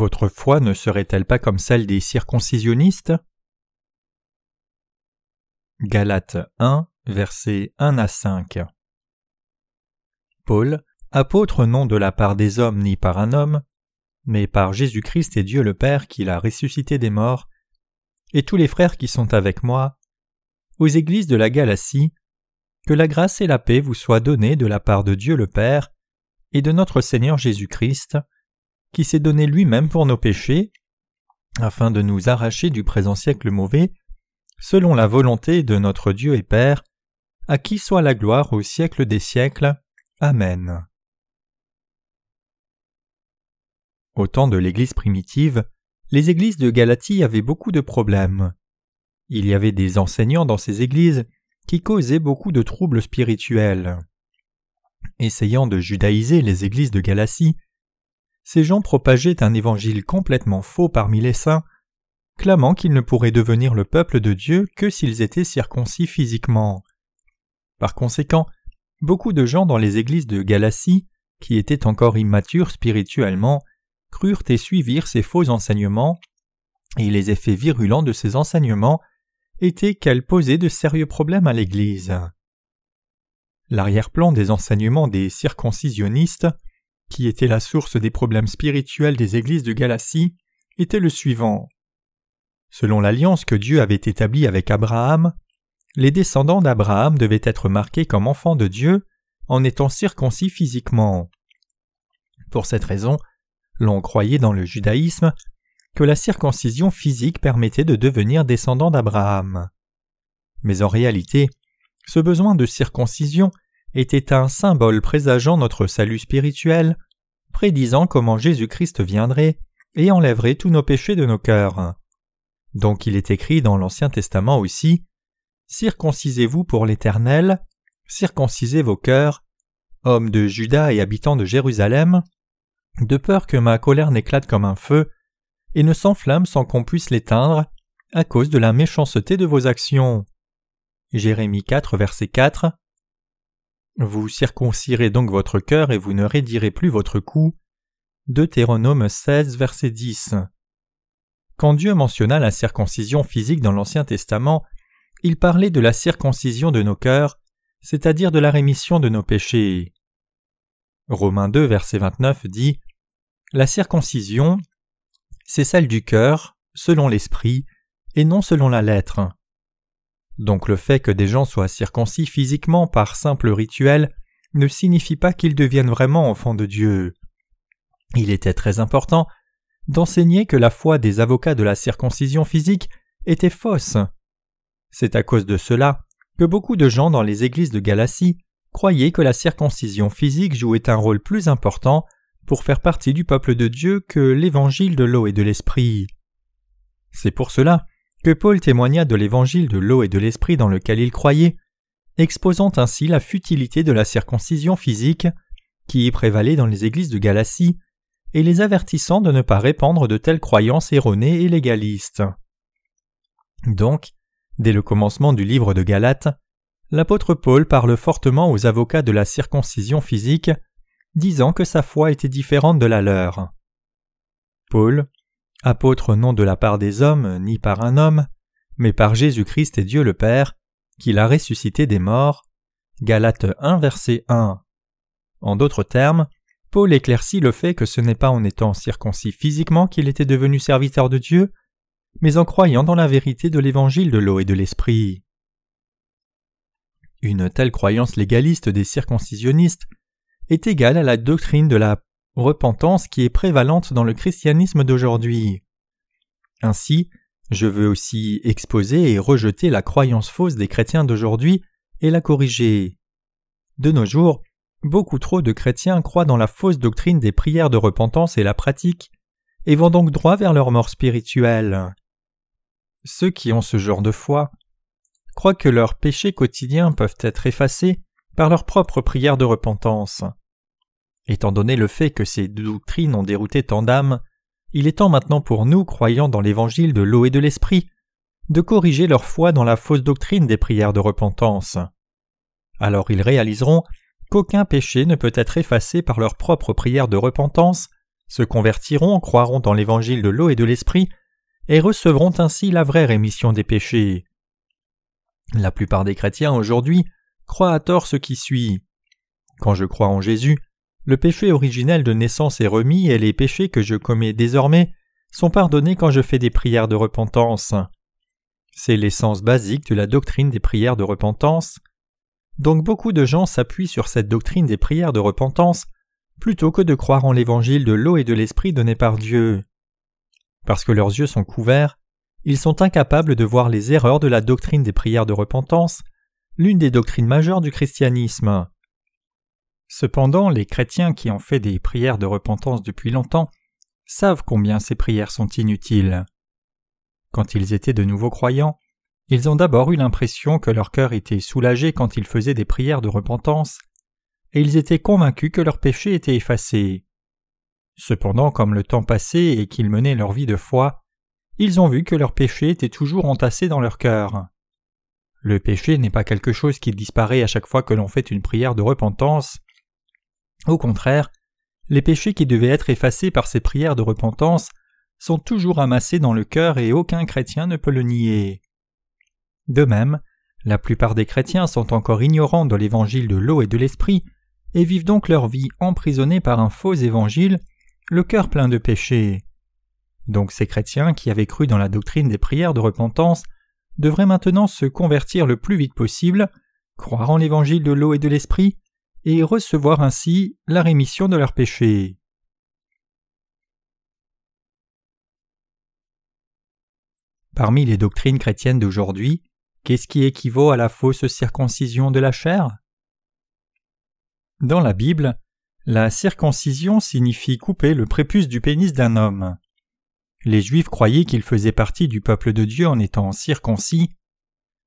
Votre foi ne serait-elle pas comme celle des circoncisionnistes Galates 1, versets 1 à 5 Paul, apôtre non de la part des hommes ni par un homme, mais par Jésus-Christ et Dieu le Père qui l'a ressuscité des morts, et tous les frères qui sont avec moi, aux églises de la Galatie, que la grâce et la paix vous soient données de la part de Dieu le Père et de notre Seigneur Jésus-Christ, qui s'est donné lui-même pour nos péchés, afin de nous arracher du présent siècle mauvais, selon la volonté de notre Dieu et Père, à qui soit la gloire au siècle des siècles. Amen. Au temps de l'Église primitive, les églises de Galatie avaient beaucoup de problèmes. Il y avait des enseignants dans ces églises qui causaient beaucoup de troubles spirituels. Essayant de judaïser les églises de Galatie, ces gens propageaient un évangile complètement faux parmi les saints, clamant qu'ils ne pourraient devenir le peuple de Dieu que s'ils étaient circoncis physiquement. Par conséquent, beaucoup de gens dans les églises de Galatie, qui étaient encore immatures spirituellement, crurent et suivirent ces faux enseignements, et les effets virulents de ces enseignements étaient qu'elles posaient de sérieux problèmes à l'Église. L'arrière-plan des enseignements des circoncisionnistes, qui était la source des problèmes spirituels des églises de Galatie, était le suivant. Selon l'alliance que Dieu avait établie avec Abraham, les descendants d'Abraham devaient être marqués comme enfants de Dieu en étant circoncis physiquement. Pour cette raison, l'on croyait dans le judaïsme que la circoncision physique permettait de devenir descendant d'Abraham. Mais en réalité, ce besoin de circoncision était un symbole présageant notre salut spirituel, prédisant comment Jésus-Christ viendrait et enlèverait tous nos péchés de nos cœurs. Donc il est écrit dans l'Ancien Testament aussi Circoncisez-vous pour l'Éternel, circoncisez vos cœurs, hommes de Juda et habitants de Jérusalem, de peur que ma colère n'éclate comme un feu, et ne s'enflamme sans qu'on puisse l'éteindre, à cause de la méchanceté de vos actions. Jérémie 4, verset 4. Vous circoncirez donc votre cœur et vous ne raidirez plus votre cou. Deutéronome 16, verset 10. Quand Dieu mentionna la circoncision physique dans l'Ancien Testament, il parlait de la circoncision de nos cœurs, c'est-à-dire de la rémission de nos péchés. Romains 2, verset 29 dit La circoncision, c'est celle du cœur, selon l'esprit, et non selon la lettre. Donc le fait que des gens soient circoncis physiquement par simple rituel ne signifie pas qu'ils deviennent vraiment enfants de Dieu. Il était très important d'enseigner que la foi des avocats de la circoncision physique était fausse. C'est à cause de cela que beaucoup de gens dans les églises de Galatie croyaient que la circoncision physique jouait un rôle plus important pour faire partie du peuple de Dieu que l'évangile de l'eau et de l'esprit. C'est pour cela que Paul témoigna de l'évangile de l'eau et de l'esprit dans lequel il croyait, exposant ainsi la futilité de la circoncision physique qui y prévalait dans les églises de Galatie, et les avertissant de ne pas répandre de telles croyances erronées et légalistes. Donc, dès le commencement du livre de Galates, l'apôtre Paul parle fortement aux avocats de la circoncision physique disant que sa foi était différente de la leur. Paul, apôtre non de la part des hommes ni par un homme, mais par Jésus-Christ et Dieu le Père, qui l'a ressuscité des morts. Galates 1 verset 1. En d'autres termes, Paul éclaircit le fait que ce n'est pas en étant circoncis physiquement qu'il était devenu serviteur de Dieu, mais en croyant dans la vérité de l'évangile de l'eau et de l'esprit. Une telle croyance légaliste des circoncisionnistes est égale à la doctrine de la repentance qui est prévalente dans le christianisme d'aujourd'hui. Ainsi, je veux aussi exposer et rejeter la croyance fausse des chrétiens d'aujourd'hui et la corriger. De nos jours, beaucoup trop de chrétiens croient dans la fausse doctrine des prières de repentance et la pratique, et vont donc droit vers leur mort spirituelle. Ceux qui ont ce genre de foi croient que leurs péchés quotidiens peuvent être effacés par leur propre prière de repentance. Étant donné le fait que ces doctrines ont dérouté tant d'âmes, il est temps maintenant pour nous, croyant dans l'évangile de l'eau et de l'esprit, de corriger leur foi dans la fausse doctrine des prières de repentance. Alors ils réaliseront qu'aucun péché ne peut être effacé par leur propre prière de repentance, se convertiront, croiront dans l'évangile de l'eau et de l'esprit, et recevront ainsi la vraie rémission des péchés. La plupart des chrétiens aujourd'hui croient à tort ce qui suit. Quand je crois en Jésus, le péché originel de naissance est remis et les péchés que je commets désormais sont pardonnés quand je fais des prières de repentance. C'est l'essence basique de la doctrine des prières de repentance. Donc beaucoup de gens s'appuient sur cette doctrine des prières de repentance plutôt que de croire en l'évangile de l'eau et de l'esprit donné par Dieu. Parce que leurs yeux sont couverts, ils sont incapables de voir les erreurs de la doctrine des prières de repentance, l'une des doctrines majeures du christianisme. Cependant, les chrétiens qui ont fait des prières de repentance depuis longtemps savent combien ces prières sont inutiles. Quand ils étaient de nouveaux croyants, ils ont d'abord eu l'impression que leur cœur était soulagé quand ils faisaient des prières de repentance, et ils étaient convaincus que leurs péchés étaient effacés. Cependant, comme le temps passait et qu'ils menaient leur vie de foi, ils ont vu que leurs péchés étaient toujours entassés dans leur cœur. Le péché n'est pas quelque chose qui disparaît à chaque fois que l'on fait une prière de repentance. Au contraire, les péchés qui devaient être effacés par ces prières de repentance sont toujours amassés dans le cœur et aucun chrétien ne peut le nier. De même, la plupart des chrétiens sont encore ignorants de l'évangile de l'eau et de l'esprit, et vivent donc leur vie emprisonnée par un faux évangile, le cœur plein de péchés. Donc ces chrétiens qui avaient cru dans la doctrine des prières de repentance devraient maintenant se convertir le plus vite possible, croire en l'évangile de l'eau et de l'esprit, et recevoir ainsi la rémission de leurs péchés. Parmi les doctrines chrétiennes d'aujourd'hui, qu'est-ce qui équivaut à la fausse circoncision de la chair? Dans la Bible, la circoncision signifie couper le prépuce du pénis d'un homme. Les Juifs croyaient qu'ils faisaient partie du peuple de Dieu en étant circoncis.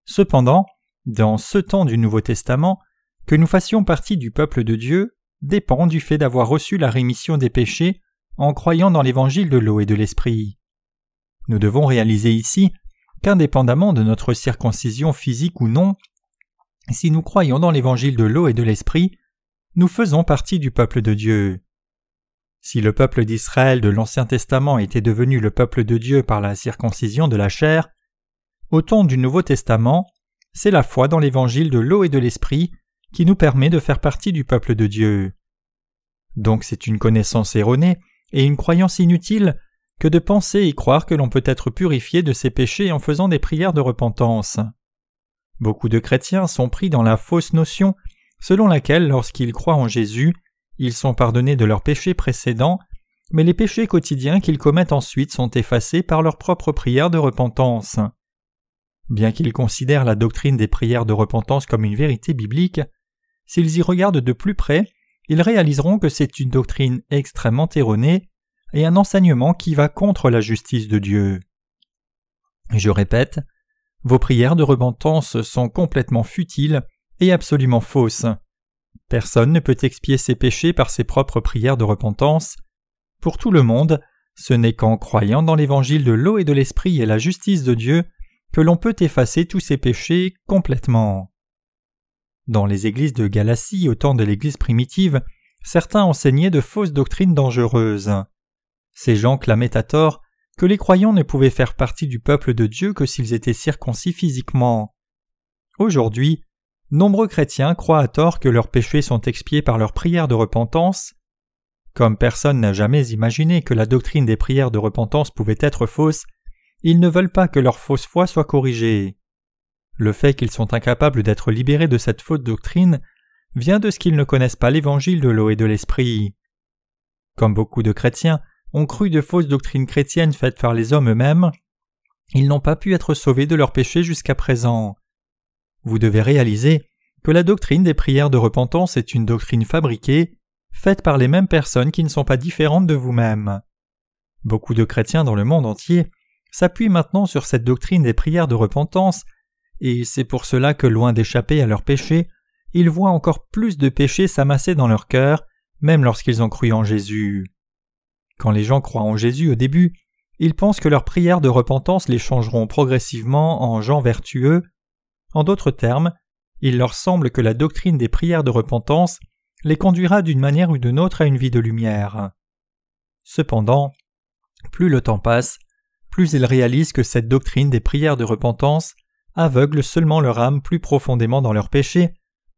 Cependant, dans ce temps du Nouveau Testament, que nous fassions partie du peuple de Dieu dépend du fait d'avoir reçu la rémission des péchés en croyant dans l'évangile de l'eau et de l'esprit. Nous devons réaliser ici qu'indépendamment de notre circoncision physique ou non, si nous croyons dans l'évangile de l'eau et de l'esprit, nous faisons partie du peuple de Dieu. Si le peuple d'Israël de l'Ancien Testament était devenu le peuple de Dieu par la circoncision de la chair, au temps du Nouveau Testament, c'est la foi dans l'évangile de l'eau et de l'esprit qui nous permet de faire partie du peuple de Dieu. Donc c'est une connaissance erronée et une croyance inutile que de penser et croire que l'on peut être purifié de ses péchés en faisant des prières de repentance. Beaucoup de chrétiens sont pris dans la fausse notion selon laquelle lorsqu'ils croient en Jésus, ils sont pardonnés de leurs péchés précédents, mais les péchés quotidiens qu'ils commettent ensuite sont effacés par leurs propres prières de repentance. Bien qu'ils considèrent la doctrine des prières de repentance comme une vérité biblique, s'ils y regardent de plus près, ils réaliseront que c'est une doctrine extrêmement erronée et un enseignement qui va contre la justice de Dieu. Je répète, vos prières de repentance sont complètement futiles et absolument fausses. Personne ne peut expier ses péchés par ses propres prières de repentance. Pour tout le monde, ce n'est qu'en croyant dans l'évangile de l'eau et de l'esprit et la justice de Dieu que l'on peut effacer tous ses péchés complètement. Dans les églises de Galatie au temps de l'Église primitive, certains enseignaient de fausses doctrines dangereuses. Ces gens clamaient à tort que les croyants ne pouvaient faire partie du peuple de Dieu que s'ils étaient circoncis physiquement. Aujourd'hui, nombreux chrétiens croient à tort que leurs péchés sont expiés par leurs prières de repentance. Comme personne n'a jamais imaginé que la doctrine des prières de repentance pouvait être fausse, ils ne veulent pas que leur fausse foi soit corrigée. Le fait qu'ils sont incapables d'être libérés de cette faute doctrine vient de ce qu'ils ne connaissent pas l'évangile de l'eau et de l'esprit. Comme beaucoup de chrétiens, ont cru de fausses doctrines chrétiennes faites par les hommes eux-mêmes, ils n'ont pas pu être sauvés de leurs péchés jusqu'à présent. Vous devez réaliser que la doctrine des prières de repentance est une doctrine fabriquée, faite par les mêmes personnes qui ne sont pas différentes de vous-même. Beaucoup de chrétiens dans le monde entier s'appuient maintenant sur cette doctrine des prières de repentance, et c'est pour cela que loin d'échapper à leurs péchés, ils voient encore plus de péchés s'amasser dans leur cœur, même lorsqu'ils ont cru en Jésus. Quand les gens croient en Jésus au début, ils pensent que leurs prières de repentance les changeront progressivement en gens vertueux. En d'autres termes, il leur semble que la doctrine des prières de repentance les conduira d'une manière ou d'une autre à une vie de lumière. Cependant, plus le temps passe, plus ils réalisent que cette doctrine des prières de repentance aveugle seulement leur âme plus profondément dans leurs péchés,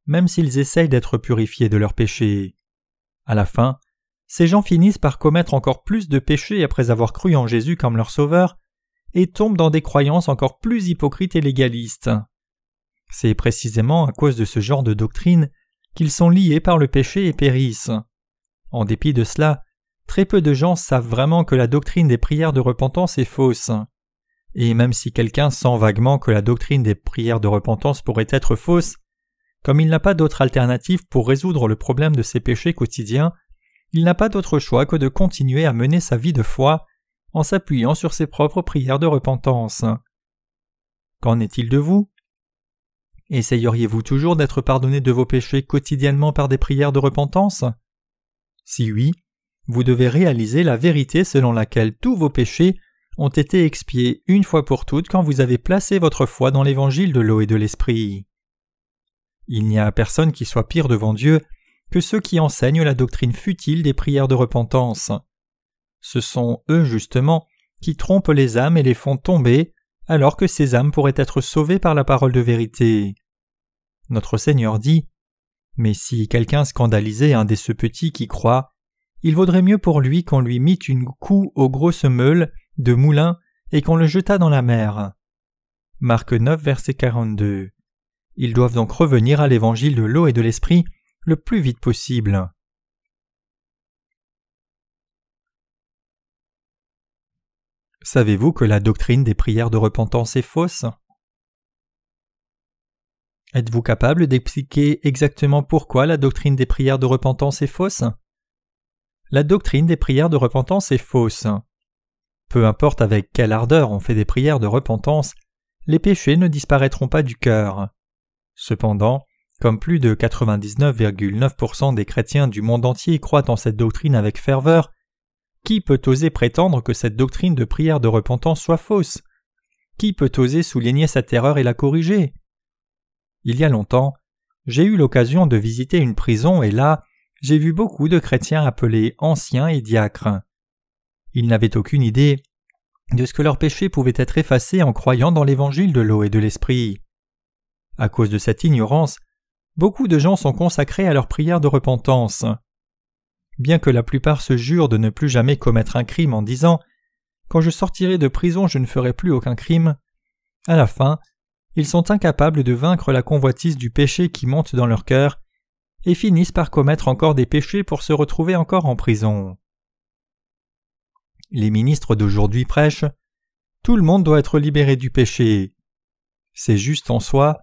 même s'ils essayent d'être purifiés de leurs péchés. À la fin, ces gens finissent par commettre encore plus de péchés après avoir cru en Jésus comme leur sauveur, et tombent dans des croyances encore plus hypocrites et légalistes. C'est précisément à cause de ce genre de doctrine qu'ils sont liés par le péché et périssent. En dépit de cela, très peu de gens savent vraiment que la doctrine des prières de repentance est fausse. Et même si quelqu'un sent vaguement que la doctrine des prières de repentance pourrait être fausse, comme il n'a pas d'autre alternative pour résoudre le problème de ses péchés quotidiens, il n'a pas d'autre choix que de continuer à mener sa vie de foi en s'appuyant sur ses propres prières de repentance. Qu'en est-il de vous? Essayeriez-vous toujours d'être pardonné de vos péchés quotidiennement par des prières de repentance? Si oui, vous devez réaliser la vérité selon laquelle tous vos péchés ont été expiés une fois pour toutes quand vous avez placé votre foi dans l'évangile de l'eau et de l'esprit. Il n'y a personne qui soit pire devant Dieu que ceux qui enseignent la doctrine futile des prières de repentance. Ce sont eux justement qui trompent les âmes et les font tomber alors que ces âmes pourraient être sauvées par la parole de vérité. Notre Seigneur dit Mais si quelqu'un scandalisait un des ceux petits qui croient, il vaudrait mieux pour lui qu'on lui mît une coup aux grosses meules de moulin et qu'on le jetât dans la mer. Marc 9, verset 42. Ils doivent donc revenir à l'évangile de l'eau et de l'esprit le plus vite possible. Savez-vous que la doctrine des prières de repentance est fausse? Êtes-vous capable d'expliquer exactement pourquoi la doctrine des prières de repentance est fausse? La doctrine des prières de repentance est fausse. Peu importe avec quelle ardeur on fait des prières de repentance, les péchés ne disparaîtront pas du cœur. Cependant, comme plus de 99,9% des chrétiens du monde entier croient en cette doctrine avec ferveur, qui peut oser prétendre que cette doctrine de prière de repentance soit fausse? Qui peut oser souligner sa terreur et la corriger? Il y a longtemps, j'ai eu l'occasion de visiter une prison et là, j'ai vu beaucoup de chrétiens appelés anciens et diacres. Ils n'avaient aucune idée de ce que leurs péchés pouvaient être effacés en croyant dans l'évangile de l'eau et de l'esprit. À cause de cette ignorance, beaucoup de gens sont consacrés à leur prière de repentance bien que la plupart se jurent de ne plus jamais commettre un crime en disant Quand je sortirai de prison je ne ferai plus aucun crime, à la fin, ils sont incapables de vaincre la convoitise du péché qui monte dans leur cœur, et finissent par commettre encore des péchés pour se retrouver encore en prison. Les ministres d'aujourd'hui prêchent Tout le monde doit être libéré du péché. C'est juste en soi.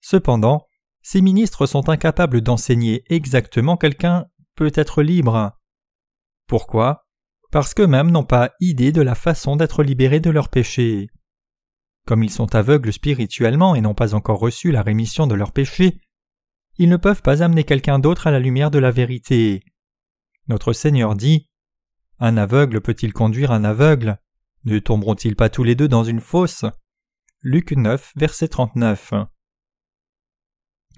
Cependant, ces ministres sont incapables d'enseigner exactement quelqu'un peut être libre. Pourquoi? Parce qu'eux-mêmes n'ont pas idée de la façon d'être libérés de leurs péchés. Comme ils sont aveugles spirituellement et n'ont pas encore reçu la rémission de leurs péchés, ils ne peuvent pas amener quelqu'un d'autre à la lumière de la vérité. Notre Seigneur dit Un aveugle peut-il conduire un aveugle? Ne tomberont-ils pas tous les deux dans une fosse? Luc 9, verset 39.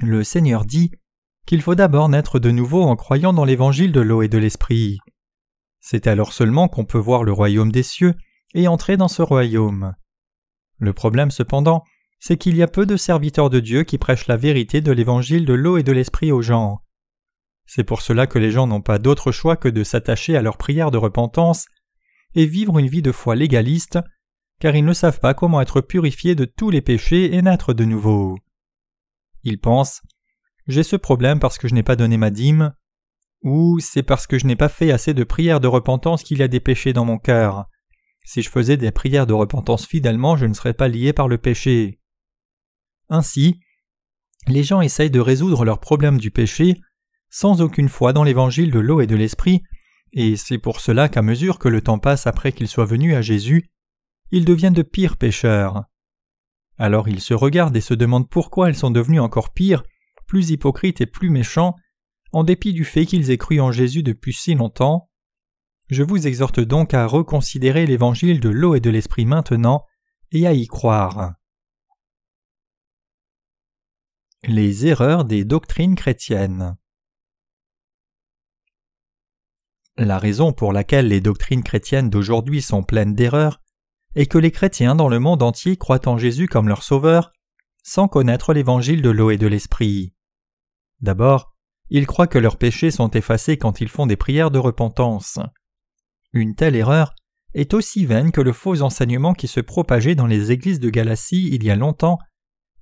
Le Seigneur dit qu'il faut d'abord naître de nouveau en croyant dans l'évangile de l'eau et de l'esprit. C'est alors seulement qu'on peut voir le royaume des cieux et entrer dans ce royaume. Le problème cependant, c'est qu'il y a peu de serviteurs de Dieu qui prêchent la vérité de l'évangile de l'eau et de l'esprit aux gens. C'est pour cela que les gens n'ont pas d'autre choix que de s'attacher à leur prière de repentance et vivre une vie de foi légaliste, car ils ne savent pas comment être purifiés de tous les péchés et naître de nouveau. Ils pensent j'ai ce problème parce que je n'ai pas donné ma dîme, ou c'est parce que je n'ai pas fait assez de prières de repentance qu'il y a des péchés dans mon cœur. Si je faisais des prières de repentance fidèlement, je ne serais pas lié par le péché. Ainsi, les gens essayent de résoudre leurs problèmes du péché sans aucune foi dans l'évangile de l'eau et de l'esprit, et c'est pour cela qu'à mesure que le temps passe après qu'ils soient venus à Jésus, ils deviennent de pires pécheurs. Alors ils se regardent et se demandent pourquoi ils sont devenus encore pires plus hypocrites et plus méchants, en dépit du fait qu'ils aient cru en Jésus depuis si longtemps. Je vous exhorte donc à reconsidérer l'évangile de l'eau et de l'esprit maintenant et à y croire. Les erreurs des doctrines chrétiennes. La raison pour laquelle les doctrines chrétiennes d'aujourd'hui sont pleines d'erreurs est que les chrétiens dans le monde entier croient en Jésus comme leur sauveur sans connaître l'évangile de l'eau et de l'esprit. D'abord, ils croient que leurs péchés sont effacés quand ils font des prières de repentance. Une telle erreur est aussi vaine que le faux enseignement qui se propageait dans les églises de Galatie il y a longtemps,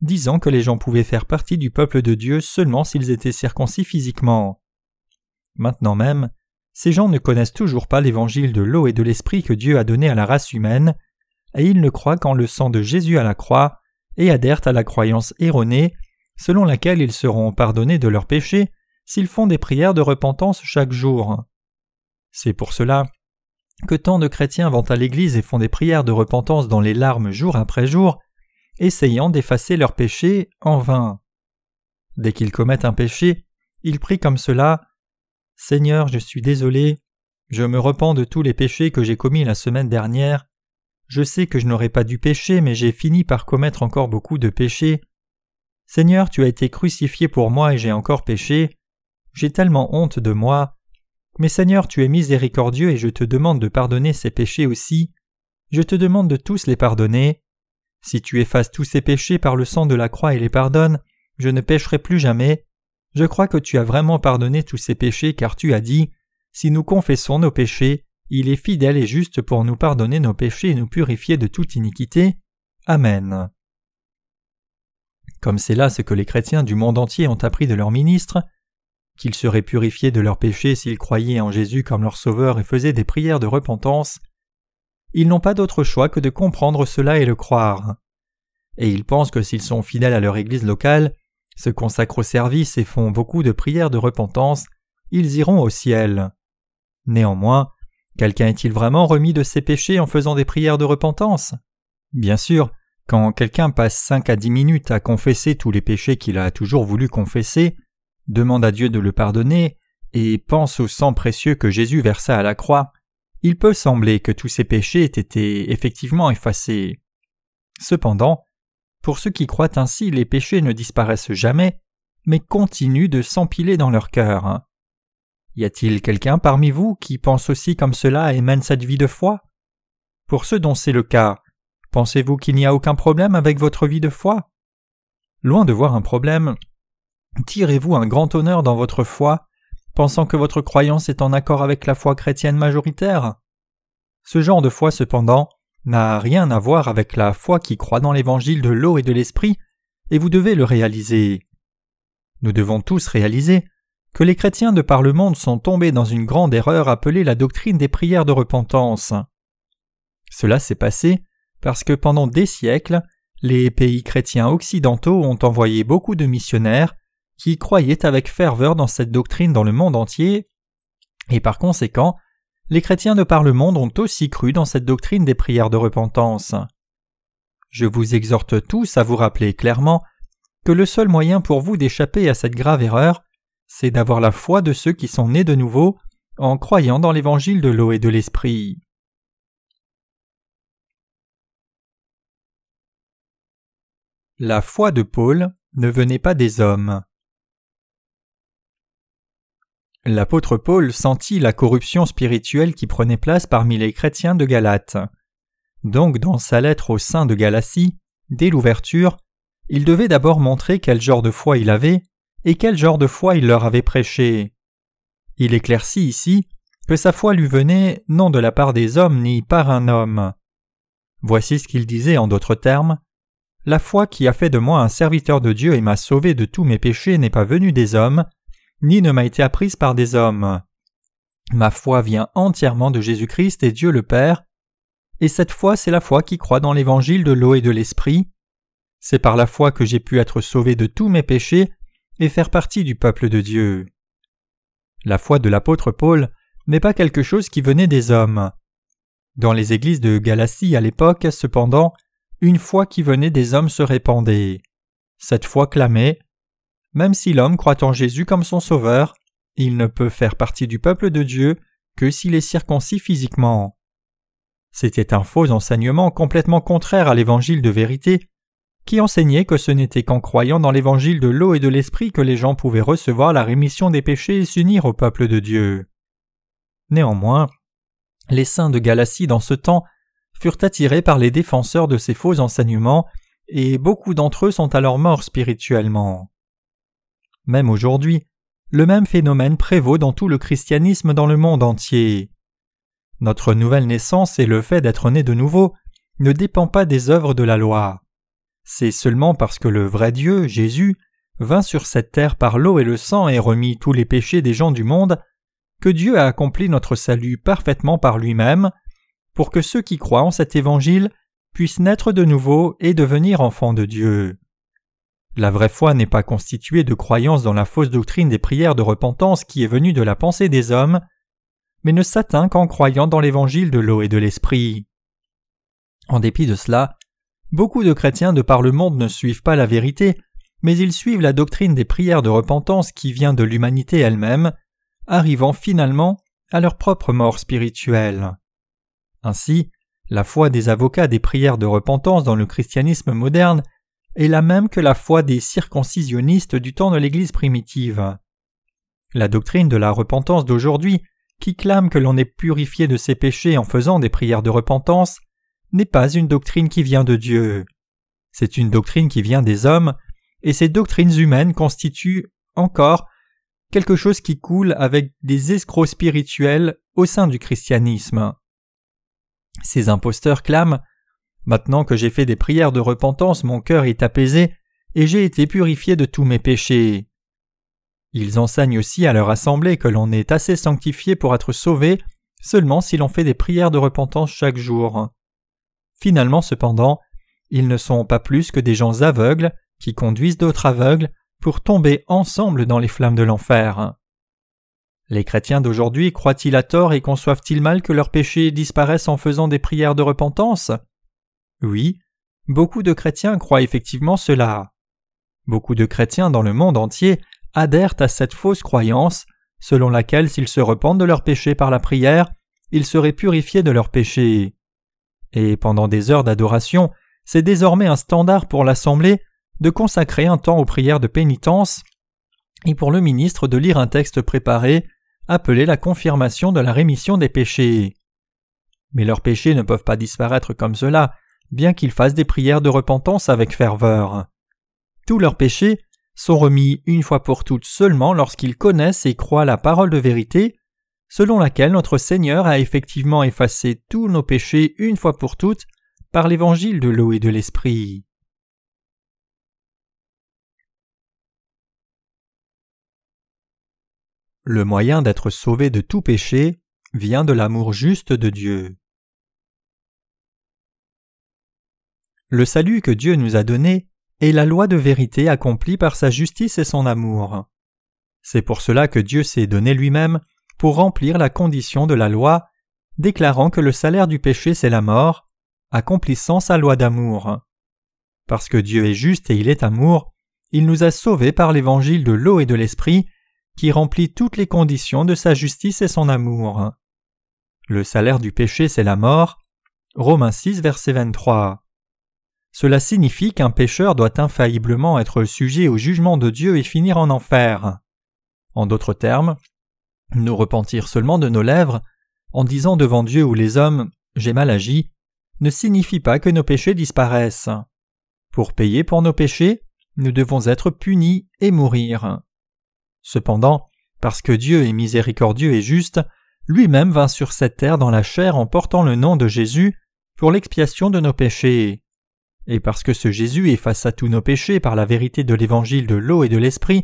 disant que les gens pouvaient faire partie du peuple de Dieu seulement s'ils étaient circoncis physiquement. Maintenant même, ces gens ne connaissent toujours pas l'évangile de l'eau et de l'esprit que Dieu a donné à la race humaine, et ils ne croient qu'en le sang de Jésus à la croix, et adhèrent à la croyance erronée, selon laquelle ils seront pardonnés de leurs péchés s'ils font des prières de repentance chaque jour. C'est pour cela que tant de chrétiens vont à l'Église et font des prières de repentance dans les larmes jour après jour, essayant d'effacer leurs péchés en vain. Dès qu'ils commettent un péché, ils prient comme cela Seigneur, je suis désolé, je me repens de tous les péchés que j'ai commis la semaine dernière. Je sais que je n'aurais pas dû pécher, mais j'ai fini par commettre encore beaucoup de péchés. Seigneur, tu as été crucifié pour moi et j'ai encore péché. J'ai tellement honte de moi. Mais Seigneur, tu es miséricordieux et je te demande de pardonner ces péchés aussi. Je te demande de tous les pardonner. Si tu effaces tous ces péchés par le sang de la croix et les pardonnes, je ne pécherai plus jamais. Je crois que tu as vraiment pardonné tous ces péchés car tu as dit Si nous confessons nos péchés, il est fidèle et juste pour nous pardonner nos péchés et nous purifier de toute iniquité. Amen. Comme c'est là ce que les chrétiens du monde entier ont appris de leurs ministres, qu'ils seraient purifiés de leurs péchés s'ils croyaient en Jésus comme leur Sauveur et faisaient des prières de repentance, ils n'ont pas d'autre choix que de comprendre cela et le croire. Et ils pensent que s'ils sont fidèles à leur Église locale, se consacrent au service et font beaucoup de prières de repentance, ils iront au ciel. Néanmoins, quelqu'un est-il vraiment remis de ses péchés en faisant des prières de repentance? Bien sûr, quand quelqu'un passe cinq à dix minutes à confesser tous les péchés qu'il a toujours voulu confesser, demande à Dieu de le pardonner, et pense au sang précieux que Jésus versa à la croix, il peut sembler que tous ces péchés aient été effectivement effacés. Cependant, pour ceux qui croient ainsi, les péchés ne disparaissent jamais, mais continuent de s'empiler dans leur cœur. Y a-t-il quelqu'un parmi vous qui pense aussi comme cela et mène cette vie de foi? Pour ceux dont c'est le cas, pensez-vous qu'il n'y a aucun problème avec votre vie de foi? Loin de voir un problème, tirez-vous un grand honneur dans votre foi, pensant que votre croyance est en accord avec la foi chrétienne majoritaire? Ce genre de foi, cependant, n'a rien à voir avec la foi qui croit dans l'évangile de l'eau et de l'esprit, et vous devez le réaliser. Nous devons tous réaliser que les chrétiens de par le monde sont tombés dans une grande erreur appelée la doctrine des prières de repentance. Cela s'est passé parce que pendant des siècles, les pays chrétiens occidentaux ont envoyé beaucoup de missionnaires qui croyaient avec ferveur dans cette doctrine dans le monde entier, et par conséquent, les chrétiens de par le monde ont aussi cru dans cette doctrine des prières de repentance. Je vous exhorte tous à vous rappeler clairement que le seul moyen pour vous d'échapper à cette grave erreur, c'est d'avoir la foi de ceux qui sont nés de nouveau en croyant dans l'évangile de l'eau et de l'esprit. La foi de Paul ne venait pas des hommes. L'apôtre Paul sentit la corruption spirituelle qui prenait place parmi les chrétiens de Galate. Donc dans sa lettre au sein de Galatie, dès l'ouverture, il devait d'abord montrer quel genre de foi il avait et quel genre de foi il leur avait prêché. Il éclaircit ici que sa foi lui venait non de la part des hommes ni par un homme. Voici ce qu'il disait en d'autres termes. La foi qui a fait de moi un serviteur de Dieu et m'a sauvé de tous mes péchés n'est pas venue des hommes, ni ne m'a été apprise par des hommes. Ma foi vient entièrement de Jésus-Christ et Dieu le Père, et cette foi c'est la foi qui croit dans l'évangile de l'eau et de l'esprit. C'est par la foi que j'ai pu être sauvé de tous mes péchés et faire partie du peuple de Dieu. La foi de l'apôtre Paul n'est pas quelque chose qui venait des hommes. Dans les églises de Galatie à l'époque, cependant, une foi qui venait des hommes se répandait. Cette foi clamait même si l'homme croit en Jésus comme son sauveur, il ne peut faire partie du peuple de Dieu que s'il est circoncis physiquement. C'était un faux enseignement complètement contraire à l'évangile de vérité, qui enseignait que ce n'était qu'en croyant dans l'évangile de l'eau et de l'esprit que les gens pouvaient recevoir la rémission des péchés et s'unir au peuple de Dieu. Néanmoins, les saints de Galatie dans ce temps furent attirés par les défenseurs de ces faux enseignements, et beaucoup d'entre eux sont alors morts spirituellement. Même aujourd'hui, le même phénomène prévaut dans tout le christianisme dans le monde entier. Notre nouvelle naissance et le fait d'être né de nouveau ne dépend pas des œuvres de la loi. C'est seulement parce que le vrai Dieu, Jésus, vint sur cette terre par l'eau et le sang et remit tous les péchés des gens du monde, que Dieu a accompli notre salut parfaitement par lui-même, pour que ceux qui croient en cet évangile puissent naître de nouveau et devenir enfants de Dieu. La vraie foi n'est pas constituée de croyance dans la fausse doctrine des prières de repentance qui est venue de la pensée des hommes, mais ne s'atteint qu'en croyant dans l'évangile de l'eau et de l'esprit. En dépit de cela, beaucoup de chrétiens de par le monde ne suivent pas la vérité, mais ils suivent la doctrine des prières de repentance qui vient de l'humanité elle-même, arrivant finalement à leur propre mort spirituelle. Ainsi, la foi des avocats des prières de repentance dans le christianisme moderne est la même que la foi des circoncisionnistes du temps de l'Église primitive. La doctrine de la repentance d'aujourd'hui, qui clame que l'on est purifié de ses péchés en faisant des prières de repentance, n'est pas une doctrine qui vient de Dieu. C'est une doctrine qui vient des hommes, et ces doctrines humaines constituent encore quelque chose qui coule avec des escrocs spirituels au sein du christianisme. Ces imposteurs clament Maintenant que j'ai fait des prières de repentance, mon cœur est apaisé, et j'ai été purifié de tous mes péchés. Ils enseignent aussi à leur assemblée que l'on est assez sanctifié pour être sauvé seulement si l'on fait des prières de repentance chaque jour. Finalement, cependant, ils ne sont pas plus que des gens aveugles qui conduisent d'autres aveugles pour tomber ensemble dans les flammes de l'enfer. Les chrétiens d'aujourd'hui croient-ils à tort et conçoivent-ils mal que leurs péchés disparaissent en faisant des prières de repentance? Oui, beaucoup de chrétiens croient effectivement cela. Beaucoup de chrétiens dans le monde entier adhèrent à cette fausse croyance, selon laquelle s'ils se repentent de leurs péchés par la prière, ils seraient purifiés de leurs péchés. Et pendant des heures d'adoration, c'est désormais un standard pour l'Assemblée de consacrer un temps aux prières de pénitence et pour le ministre de lire un texte préparé appelé la confirmation de la rémission des péchés. Mais leurs péchés ne peuvent pas disparaître comme cela, bien qu'ils fassent des prières de repentance avec ferveur. Tous leurs péchés sont remis une fois pour toutes seulement lorsqu'ils connaissent et croient la parole de vérité, selon laquelle notre Seigneur a effectivement effacé tous nos péchés une fois pour toutes par l'évangile de l'eau et de l'esprit. Le moyen d'être sauvé de tout péché vient de l'amour juste de Dieu. Le salut que Dieu nous a donné est la loi de vérité accomplie par sa justice et son amour. C'est pour cela que Dieu s'est donné lui-même pour remplir la condition de la loi, déclarant que le salaire du péché c'est la mort, accomplissant sa loi d'amour. Parce que Dieu est juste et il est amour, il nous a sauvés par l'évangile de l'eau et de l'esprit, qui remplit toutes les conditions de sa justice et son amour. Le salaire du péché, c'est la mort. Romains 6, verset 23. Cela signifie qu'un pécheur doit infailliblement être sujet au jugement de Dieu et finir en enfer. En d'autres termes, nous repentir seulement de nos lèvres, en disant devant Dieu ou les hommes J'ai mal agi, ne signifie pas que nos péchés disparaissent. Pour payer pour nos péchés, nous devons être punis et mourir. Cependant, parce que Dieu est miséricordieux et juste, lui-même vint sur cette terre dans la chair en portant le nom de Jésus pour l'expiation de nos péchés. Et parce que ce Jésus effaça tous nos péchés par la vérité de l'évangile de l'eau et de l'esprit,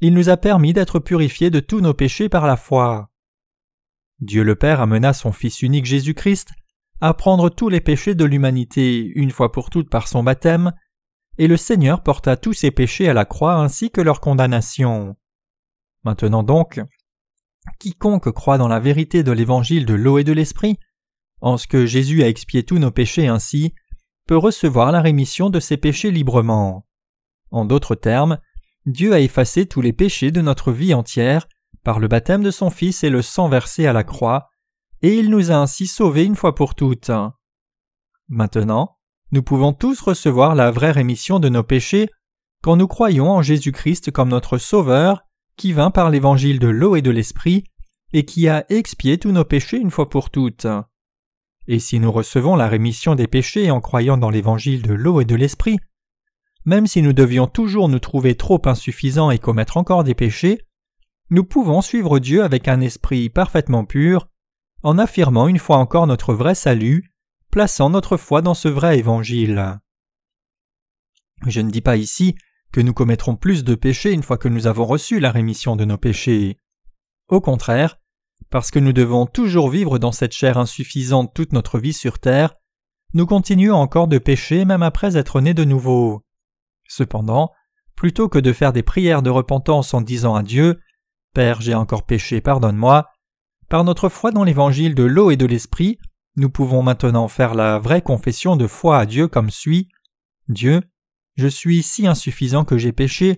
il nous a permis d'être purifiés de tous nos péchés par la foi. Dieu le Père amena son Fils unique Jésus-Christ à prendre tous les péchés de l'humanité une fois pour toutes par son baptême, et le Seigneur porta tous ses péchés à la croix ainsi que leur condamnation. Maintenant donc, quiconque croit dans la vérité de l'évangile de l'eau et de l'esprit, en ce que Jésus a expié tous nos péchés ainsi, peut recevoir la rémission de ses péchés librement. En d'autres termes, Dieu a effacé tous les péchés de notre vie entière par le baptême de son Fils et le sang versé à la croix, et il nous a ainsi sauvés une fois pour toutes. Maintenant, nous pouvons tous recevoir la vraie rémission de nos péchés quand nous croyons en Jésus-Christ comme notre Sauveur qui vint par l'évangile de l'eau et de l'esprit, et qui a expié tous nos péchés une fois pour toutes. Et si nous recevons la rémission des péchés en croyant dans l'évangile de l'eau et de l'esprit, même si nous devions toujours nous trouver trop insuffisants et commettre encore des péchés, nous pouvons suivre Dieu avec un esprit parfaitement pur, en affirmant une fois encore notre vrai salut, plaçant notre foi dans ce vrai évangile. Je ne dis pas ici que nous commettrons plus de péchés une fois que nous avons reçu la rémission de nos péchés. Au contraire, parce que nous devons toujours vivre dans cette chair insuffisante toute notre vie sur terre, nous continuons encore de pécher même après être nés de nouveau. Cependant, plutôt que de faire des prières de repentance en disant à Dieu Père, j'ai encore péché, pardonne-moi, par notre foi dans l'évangile de l'eau et de l'esprit, nous pouvons maintenant faire la vraie confession de foi à Dieu comme suit Dieu, je suis si insuffisant que j'ai péché,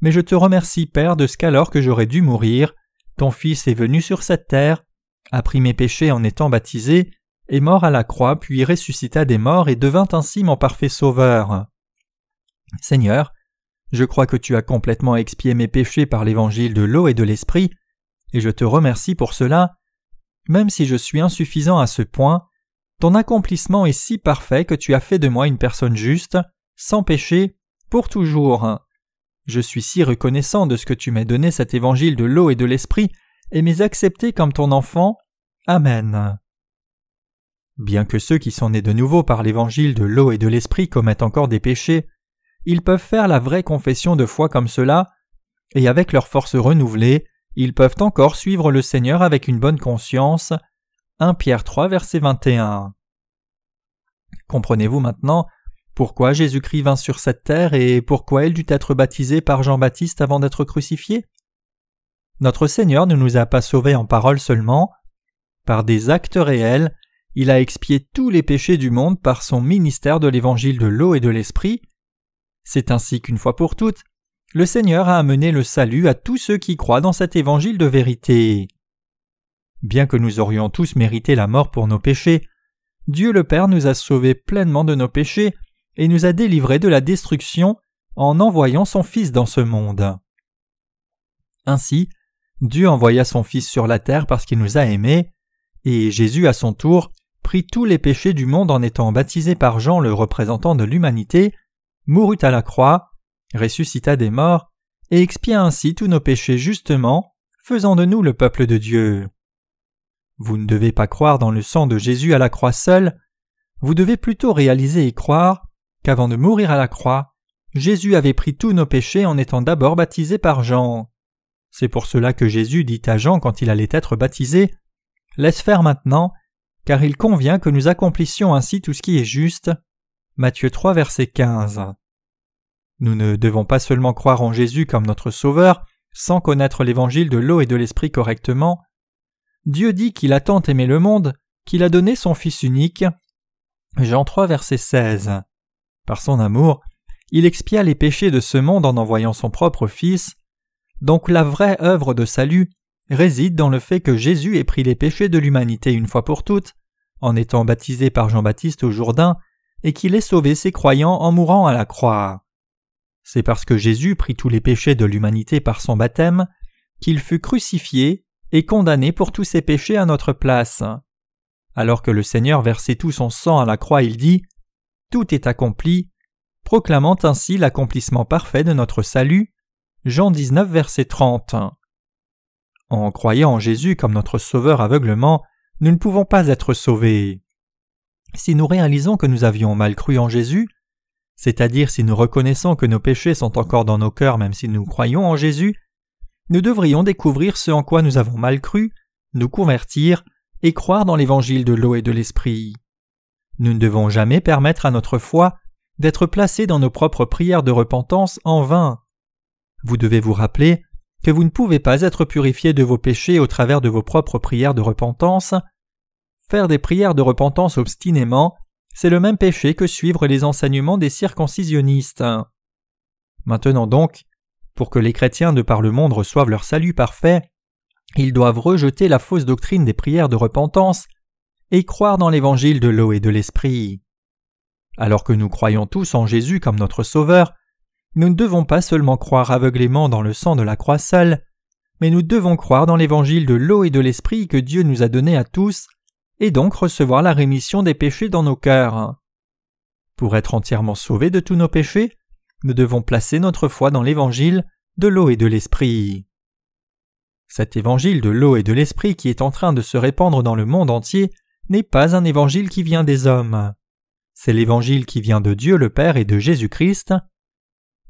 mais je te remercie, Père, de ce qu'alors que j'aurais dû mourir, ton Fils est venu sur cette terre, a pris mes péchés en étant baptisé, est mort à la croix, puis ressuscita des morts et devint ainsi mon parfait sauveur. Seigneur, je crois que tu as complètement expié mes péchés par l'évangile de l'eau et de l'esprit, et je te remercie pour cela. Même si je suis insuffisant à ce point, ton accomplissement est si parfait que tu as fait de moi une personne juste, sans péché, pour toujours. Je suis si reconnaissant de ce que tu m'as donné cet évangile de l'eau et de l'esprit, et m'es accepté comme ton enfant. Amen. Bien que ceux qui sont nés de nouveau par l'évangile de l'eau et de l'esprit commettent encore des péchés, ils peuvent faire la vraie confession de foi comme cela, et avec leur force renouvelée, ils peuvent encore suivre le Seigneur avec une bonne conscience. 1 Pierre 3 verset 21. Comprenez-vous maintenant pourquoi Jésus-Christ vint sur cette terre et pourquoi il dut être baptisé par Jean-Baptiste avant d'être crucifié Notre Seigneur ne nous a pas sauvés en parole seulement. Par des actes réels, il a expié tous les péchés du monde par son ministère de l'évangile de l'eau et de l'esprit. C'est ainsi qu'une fois pour toutes, le Seigneur a amené le salut à tous ceux qui croient dans cet évangile de vérité. Bien que nous aurions tous mérité la mort pour nos péchés, Dieu le Père nous a sauvés pleinement de nos péchés et nous a délivrés de la destruction en envoyant son Fils dans ce monde. Ainsi, Dieu envoya son Fils sur la terre parce qu'il nous a aimés, et Jésus à son tour prit tous les péchés du monde en étant baptisé par Jean le représentant de l'humanité, mourut à la croix, ressuscita des morts, et expia ainsi tous nos péchés justement, faisant de nous le peuple de Dieu. Vous ne devez pas croire dans le sang de Jésus à la croix seul, vous devez plutôt réaliser et croire qu'avant de mourir à la croix, Jésus avait pris tous nos péchés en étant d'abord baptisé par Jean. C'est pour cela que Jésus dit à Jean quand il allait être baptisé Laisse faire maintenant, car il convient que nous accomplissions ainsi tout ce qui est juste. Matthieu 3, verset 15. Nous ne devons pas seulement croire en Jésus comme notre Sauveur, sans connaître l'évangile de l'eau et de l'esprit correctement. Dieu dit qu'il a tant aimé le monde qu'il a donné son Fils unique. Jean 3, verset 16. Par son amour, il expia les péchés de ce monde en envoyant son propre Fils. Donc la vraie œuvre de salut réside dans le fait que Jésus ait pris les péchés de l'humanité une fois pour toutes, en étant baptisé par Jean-Baptiste au Jourdain, et qu'il ait sauvé ses croyants en mourant à la croix. C'est parce que Jésus prit tous les péchés de l'humanité par son baptême qu'il fut crucifié et condamné pour tous ses péchés à notre place. Alors que le Seigneur versait tout son sang à la croix, il dit tout est accompli, proclamant ainsi l'accomplissement parfait de notre salut. Jean 19, verset 30. En croyant en Jésus comme notre Sauveur aveuglement, nous ne pouvons pas être sauvés. Si nous réalisons que nous avions mal cru en Jésus, c'est-à-dire si nous reconnaissons que nos péchés sont encore dans nos cœurs même si nous croyons en Jésus, nous devrions découvrir ce en quoi nous avons mal cru, nous convertir et croire dans l'évangile de l'eau et de l'esprit. Nous ne devons jamais permettre à notre foi d'être placée dans nos propres prières de repentance en vain. Vous devez vous rappeler que vous ne pouvez pas être purifié de vos péchés au travers de vos propres prières de repentance. Faire des prières de repentance obstinément, c'est le même péché que suivre les enseignements des circoncisionnistes. Maintenant donc, pour que les chrétiens de par le monde reçoivent leur salut parfait, ils doivent rejeter la fausse doctrine des prières de repentance et croire dans l'évangile de l'eau et de l'esprit. Alors que nous croyons tous en Jésus comme notre Sauveur, nous ne devons pas seulement croire aveuglément dans le sang de la croix seule, mais nous devons croire dans l'évangile de l'eau et de l'esprit que Dieu nous a donné à tous, et donc recevoir la rémission des péchés dans nos cœurs. Pour être entièrement sauvés de tous nos péchés, nous devons placer notre foi dans l'évangile de l'eau et de l'esprit. Cet évangile de l'eau et de l'esprit qui est en train de se répandre dans le monde entier n'est pas un évangile qui vient des hommes. C'est l'évangile qui vient de Dieu le Père et de Jésus-Christ.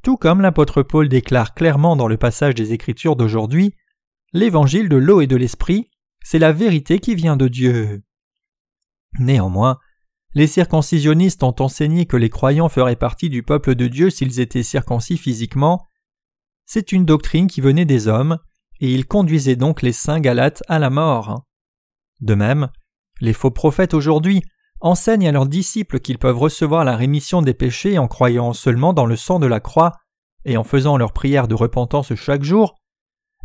Tout comme l'apôtre Paul déclare clairement dans le passage des Écritures d'aujourd'hui, l'évangile de l'eau et de l'esprit, c'est la vérité qui vient de Dieu. Néanmoins, les circoncisionnistes ont enseigné que les croyants feraient partie du peuple de Dieu s'ils étaient circoncis physiquement. C'est une doctrine qui venait des hommes, et ils conduisaient donc les saints Galates à la mort. De même, les faux prophètes aujourd'hui enseignent à leurs disciples qu'ils peuvent recevoir la rémission des péchés en croyant seulement dans le sang de la croix et en faisant leur prière de repentance chaque jour,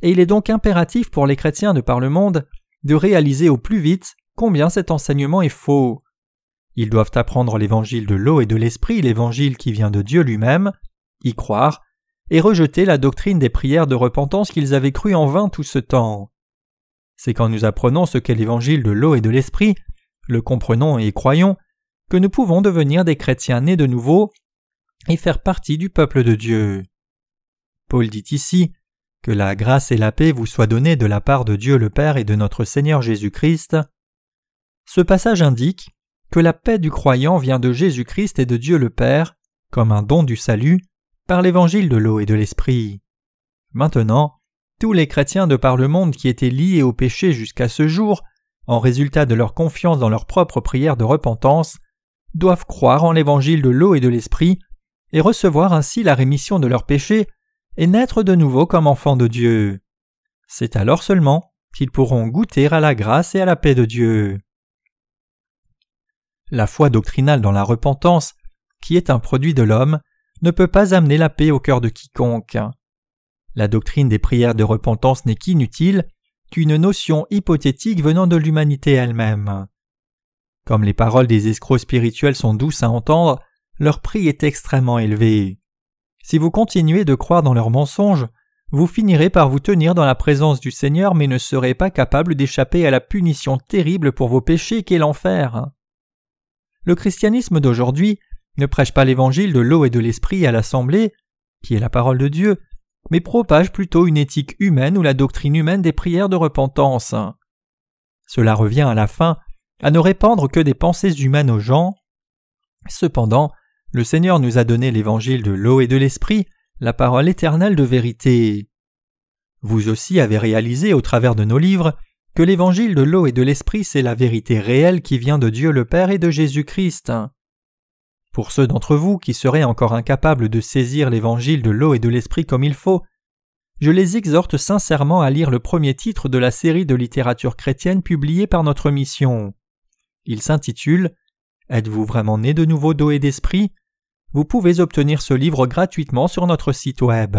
et il est donc impératif pour les chrétiens de par le monde de réaliser au plus vite combien cet enseignement est faux. Ils doivent apprendre l'évangile de l'eau et de l'esprit, l'évangile qui vient de Dieu lui-même, y croire, et rejeter la doctrine des prières de repentance qu'ils avaient cru en vain tout ce temps. C'est quand nous apprenons ce qu'est l'évangile de l'eau et de l'esprit, le comprenons et croyons, que nous pouvons devenir des chrétiens nés de nouveau et faire partie du peuple de Dieu. Paul dit ici que la grâce et la paix vous soient données de la part de Dieu le Père et de notre Seigneur Jésus-Christ. Ce passage indique que la paix du croyant vient de Jésus-Christ et de Dieu le Père, comme un don du salut, par l'évangile de l'eau et de l'esprit. Maintenant, tous les chrétiens de par le monde qui étaient liés au péché jusqu'à ce jour, en résultat de leur confiance dans leur propre prière de repentance, doivent croire en l'évangile de l'eau et de l'esprit, et recevoir ainsi la rémission de leurs péchés, et naître de nouveau comme enfants de Dieu. C'est alors seulement qu'ils pourront goûter à la grâce et à la paix de Dieu. La foi doctrinale dans la repentance, qui est un produit de l'homme, ne peut pas amener la paix au cœur de quiconque. La doctrine des prières de repentance n'est qu'inutile, qu'une notion hypothétique venant de l'humanité elle-même. Comme les paroles des escrocs spirituels sont douces à entendre, leur prix est extrêmement élevé. Si vous continuez de croire dans leurs mensonges, vous finirez par vous tenir dans la présence du Seigneur mais ne serez pas capable d'échapper à la punition terrible pour vos péchés qu'est l'enfer. Le christianisme d'aujourd'hui ne prêche pas l'évangile de l'eau et de l'esprit à l'assemblée, qui est la parole de Dieu, mais propage plutôt une éthique humaine ou la doctrine humaine des prières de repentance. Cela revient à la fin à ne répandre que des pensées humaines aux gens. Cependant, le Seigneur nous a donné l'évangile de l'eau et de l'esprit, la parole éternelle de vérité. Vous aussi avez réalisé au travers de nos livres que l'évangile de l'eau et de l'esprit c'est la vérité réelle qui vient de Dieu le Père et de Jésus-Christ. Pour ceux d'entre vous qui seraient encore incapables de saisir l'évangile de l'eau et de l'esprit comme il faut, je les exhorte sincèrement à lire le premier titre de la série de littérature chrétienne publiée par notre mission. Il s'intitule Êtes-vous vraiment né de nouveau d'eau et d'esprit? Vous pouvez obtenir ce livre gratuitement sur notre site web.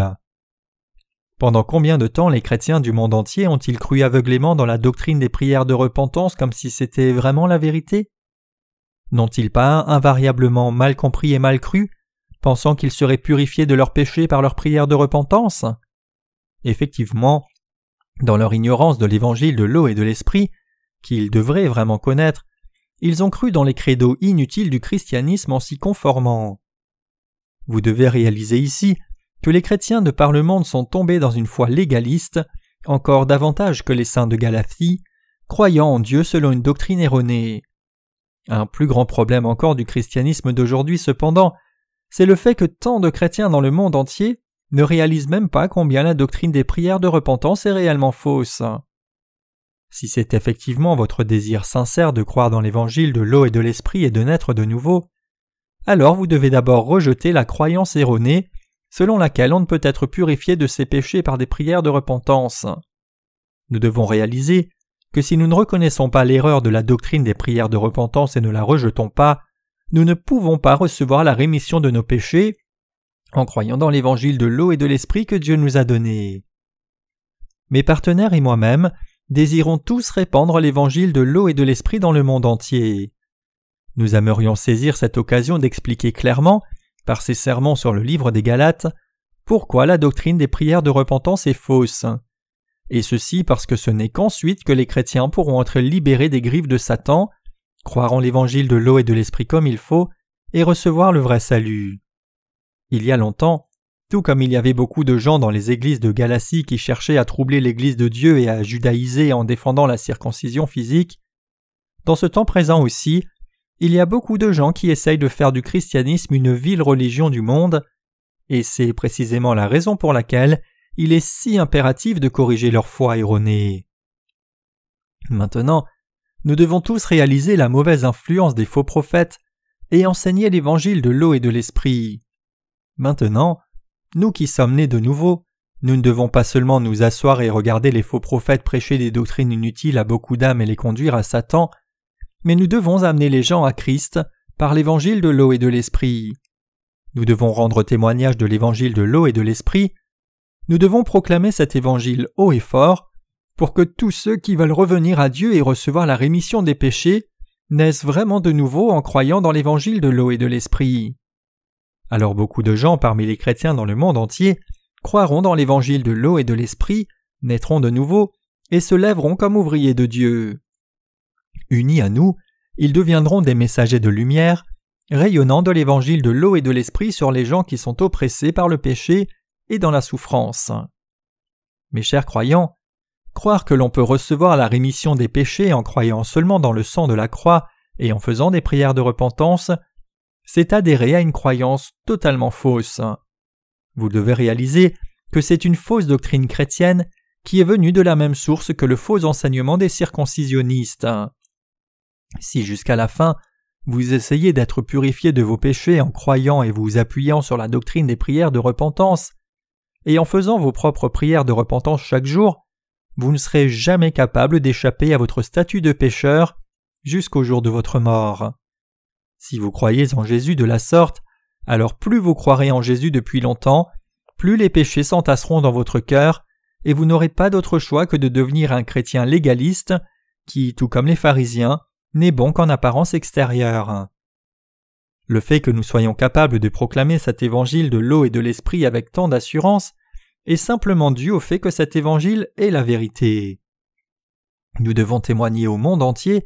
Pendant combien de temps les chrétiens du monde entier ont-ils cru aveuglément dans la doctrine des prières de repentance comme si c'était vraiment la vérité? N'ont-ils pas invariablement mal compris et mal cru, pensant qu'ils seraient purifiés de leurs péchés par leur prière de repentance? Effectivement, dans leur ignorance de l'évangile de l'eau et de l'esprit, qu'ils devraient vraiment connaître, ils ont cru dans les credos inutiles du christianisme en s'y conformant. Vous devez réaliser ici que les chrétiens de par le monde sont tombés dans une foi légaliste, encore davantage que les saints de Galatie, croyant en Dieu selon une doctrine erronée. Un plus grand problème encore du christianisme d'aujourd'hui cependant, c'est le fait que tant de chrétiens dans le monde entier ne réalisent même pas combien la doctrine des prières de repentance est réellement fausse. Si c'est effectivement votre désir sincère de croire dans l'évangile de l'eau et de l'esprit et de naître de nouveau, alors vous devez d'abord rejeter la croyance erronée selon laquelle on ne peut être purifié de ses péchés par des prières de repentance. Nous devons réaliser que si nous ne reconnaissons pas l'erreur de la doctrine des prières de repentance et ne la rejetons pas, nous ne pouvons pas recevoir la rémission de nos péchés en croyant dans l'évangile de l'eau et de l'esprit que Dieu nous a donné. Mes partenaires et moi-même désirons tous répandre l'évangile de l'eau et de l'esprit dans le monde entier. Nous aimerions saisir cette occasion d'expliquer clairement, par ces sermons sur le livre des Galates, pourquoi la doctrine des prières de repentance est fausse et ceci parce que ce n'est qu'ensuite que les chrétiens pourront être libérés des griffes de Satan, croire en l'évangile de l'eau et de l'esprit comme il faut, et recevoir le vrai salut. Il y a longtemps, tout comme il y avait beaucoup de gens dans les églises de Galatie qui cherchaient à troubler l'Église de Dieu et à judaïser en défendant la circoncision physique, dans ce temps présent aussi, il y a beaucoup de gens qui essayent de faire du christianisme une vile religion du monde, et c'est précisément la raison pour laquelle il est si impératif de corriger leur foi erronée. Maintenant, nous devons tous réaliser la mauvaise influence des faux prophètes et enseigner l'évangile de l'eau et de l'esprit. Maintenant, nous qui sommes nés de nouveau, nous ne devons pas seulement nous asseoir et regarder les faux prophètes prêcher des doctrines inutiles à beaucoup d'âmes et les conduire à Satan, mais nous devons amener les gens à Christ par l'évangile de l'eau et de l'esprit. Nous devons rendre témoignage de l'évangile de l'eau et de l'esprit. Nous devons proclamer cet évangile haut et fort pour que tous ceux qui veulent revenir à Dieu et recevoir la rémission des péchés naissent vraiment de nouveau en croyant dans l'évangile de l'eau et de l'esprit. Alors beaucoup de gens parmi les chrétiens dans le monde entier croiront dans l'évangile de l'eau et de l'esprit, naîtront de nouveau, et se lèveront comme ouvriers de Dieu. Unis à nous, ils deviendront des messagers de lumière, rayonnant de l'évangile de l'eau et de l'esprit sur les gens qui sont oppressés par le péché et dans la souffrance. Mes chers croyants, croire que l'on peut recevoir la rémission des péchés en croyant seulement dans le sang de la croix et en faisant des prières de repentance, c'est adhérer à une croyance totalement fausse. Vous devez réaliser que c'est une fausse doctrine chrétienne qui est venue de la même source que le faux enseignement des circoncisionnistes. Si jusqu'à la fin vous essayez d'être purifié de vos péchés en croyant et vous appuyant sur la doctrine des prières de repentance, et en faisant vos propres prières de repentance chaque jour, vous ne serez jamais capable d'échapper à votre statut de pécheur jusqu'au jour de votre mort. Si vous croyez en Jésus de la sorte, alors plus vous croirez en Jésus depuis longtemps, plus les péchés s'entasseront dans votre cœur, et vous n'aurez pas d'autre choix que de devenir un chrétien légaliste qui, tout comme les pharisiens, n'est bon qu'en apparence extérieure. Le fait que nous soyons capables de proclamer cet évangile de l'eau et de l'esprit avec tant d'assurance est simplement dû au fait que cet évangile est la vérité. Nous devons témoigner au monde entier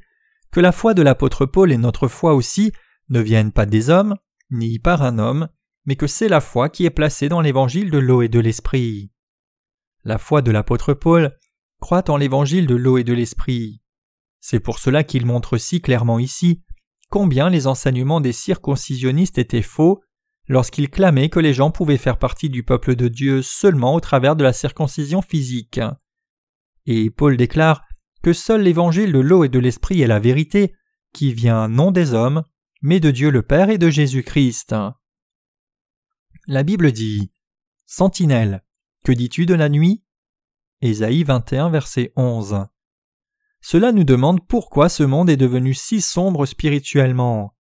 que la foi de l'apôtre Paul et notre foi aussi ne viennent pas des hommes, ni par un homme, mais que c'est la foi qui est placée dans l'évangile de l'eau et de l'esprit. La foi de l'apôtre Paul croit en l'évangile de l'eau et de l'esprit. C'est pour cela qu'il montre si clairement ici combien les enseignements des circoncisionnistes étaient faux lorsqu'ils clamaient que les gens pouvaient faire partie du peuple de Dieu seulement au travers de la circoncision physique. Et Paul déclare que seul l'évangile de l'eau et de l'esprit est la vérité, qui vient non des hommes, mais de Dieu le Père et de Jésus-Christ. La Bible dit Sentinelle, que dis-tu de la nuit? Ésaïe 21, verset 11. Cela nous demande pourquoi ce monde est devenu si sombre spirituellement.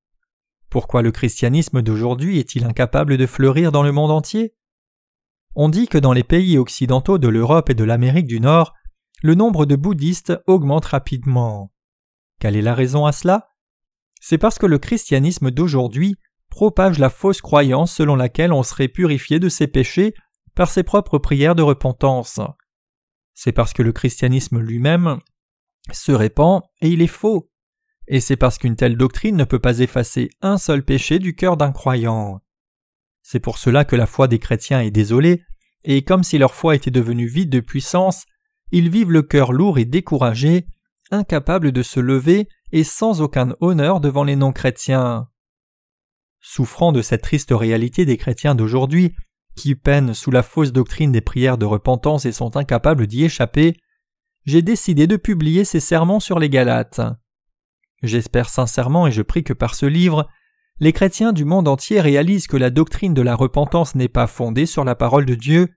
Pourquoi le christianisme d'aujourd'hui est-il incapable de fleurir dans le monde entier? On dit que dans les pays occidentaux de l'Europe et de l'Amérique du Nord, le nombre de bouddhistes augmente rapidement. Quelle est la raison à cela? C'est parce que le christianisme d'aujourd'hui propage la fausse croyance selon laquelle on serait purifié de ses péchés par ses propres prières de repentance. C'est parce que le christianisme lui-même se répand et il est faux. Et c'est parce qu'une telle doctrine ne peut pas effacer un seul péché du cœur d'un croyant. C'est pour cela que la foi des chrétiens est désolée, et comme si leur foi était devenue vide de puissance, ils vivent le cœur lourd et découragé, incapables de se lever et sans aucun honneur devant les non-chrétiens. Souffrant de cette triste réalité des chrétiens d'aujourd'hui, qui peinent sous la fausse doctrine des prières de repentance et sont incapables d'y échapper, j'ai décidé de publier ces sermons sur les Galates. J'espère sincèrement et je prie que par ce livre, les chrétiens du monde entier réalisent que la doctrine de la repentance n'est pas fondée sur la parole de Dieu,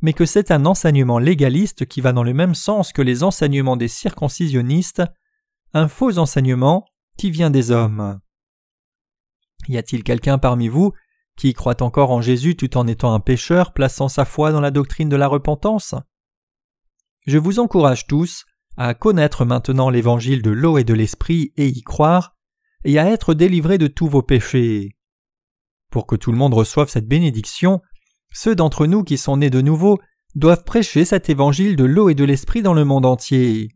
mais que c'est un enseignement légaliste qui va dans le même sens que les enseignements des circoncisionnistes, un faux enseignement qui vient des hommes. Y a-t-il quelqu'un parmi vous qui croit encore en Jésus tout en étant un pécheur, plaçant sa foi dans la doctrine de la repentance? Je vous encourage tous à connaître maintenant l'évangile de l'eau et de l'esprit et y croire, et à être délivrés de tous vos péchés. Pour que tout le monde reçoive cette bénédiction, ceux d'entre nous qui sont nés de nouveau doivent prêcher cet évangile de l'eau et de l'esprit dans le monde entier.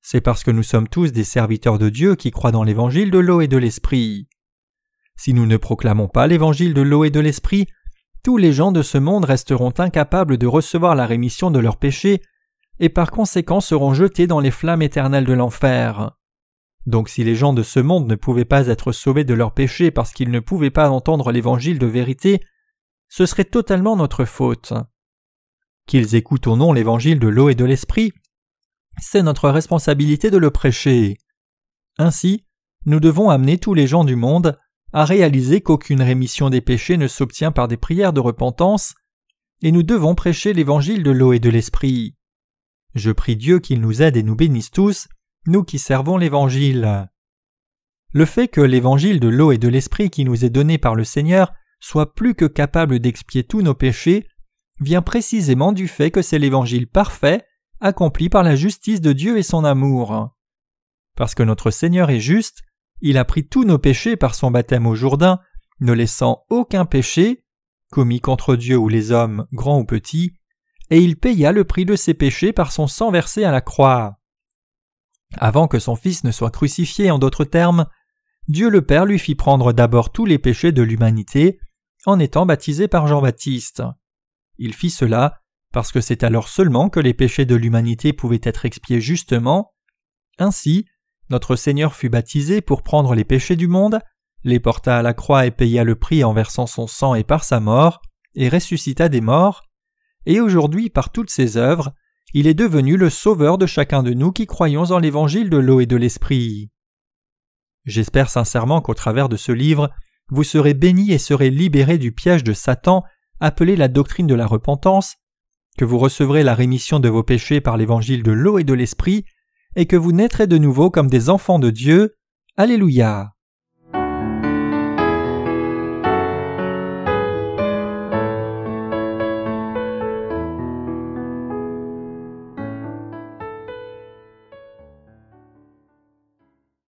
C'est parce que nous sommes tous des serviteurs de Dieu qui croient dans l'évangile de l'eau et de l'esprit. Si nous ne proclamons pas l'évangile de l'eau et de l'esprit, tous les gens de ce monde resteront incapables de recevoir la rémission de leurs péchés et par conséquent seront jetés dans les flammes éternelles de l'enfer. Donc si les gens de ce monde ne pouvaient pas être sauvés de leurs péchés parce qu'ils ne pouvaient pas entendre l'évangile de vérité, ce serait totalement notre faute. Qu'ils écoutent ou non l'évangile de l'eau et de l'esprit, c'est notre responsabilité de le prêcher. Ainsi, nous devons amener tous les gens du monde à réaliser qu'aucune rémission des péchés ne s'obtient par des prières de repentance, et nous devons prêcher l'évangile de l'eau et de l'esprit. Je prie Dieu qu'il nous aide et nous bénisse tous, nous qui servons l'évangile. Le fait que l'évangile de l'eau et de l'esprit qui nous est donné par le Seigneur soit plus que capable d'expier tous nos péchés vient précisément du fait que c'est l'évangile parfait, accompli par la justice de Dieu et son amour. Parce que notre Seigneur est juste, il a pris tous nos péchés par son baptême au Jourdain, ne laissant aucun péché, commis contre Dieu ou les hommes, grands ou petits, et il paya le prix de ses péchés par son sang versé à la croix. Avant que son Fils ne soit crucifié, en d'autres termes, Dieu le Père lui fit prendre d'abord tous les péchés de l'humanité en étant baptisé par Jean-Baptiste. Il fit cela parce que c'est alors seulement que les péchés de l'humanité pouvaient être expiés justement. Ainsi, notre Seigneur fut baptisé pour prendre les péchés du monde, les porta à la croix et paya le prix en versant son sang et par sa mort, et ressuscita des morts, et aujourd'hui par toutes ses œuvres, il est devenu le sauveur de chacun de nous qui croyons en l'évangile de l'eau et de l'esprit. J'espère sincèrement qu'au travers de ce livre, vous serez bénis et serez libérés du piège de Satan appelé la doctrine de la repentance, que vous recevrez la rémission de vos péchés par l'évangile de l'eau et de l'esprit, et que vous naîtrez de nouveau comme des enfants de Dieu. Alléluia.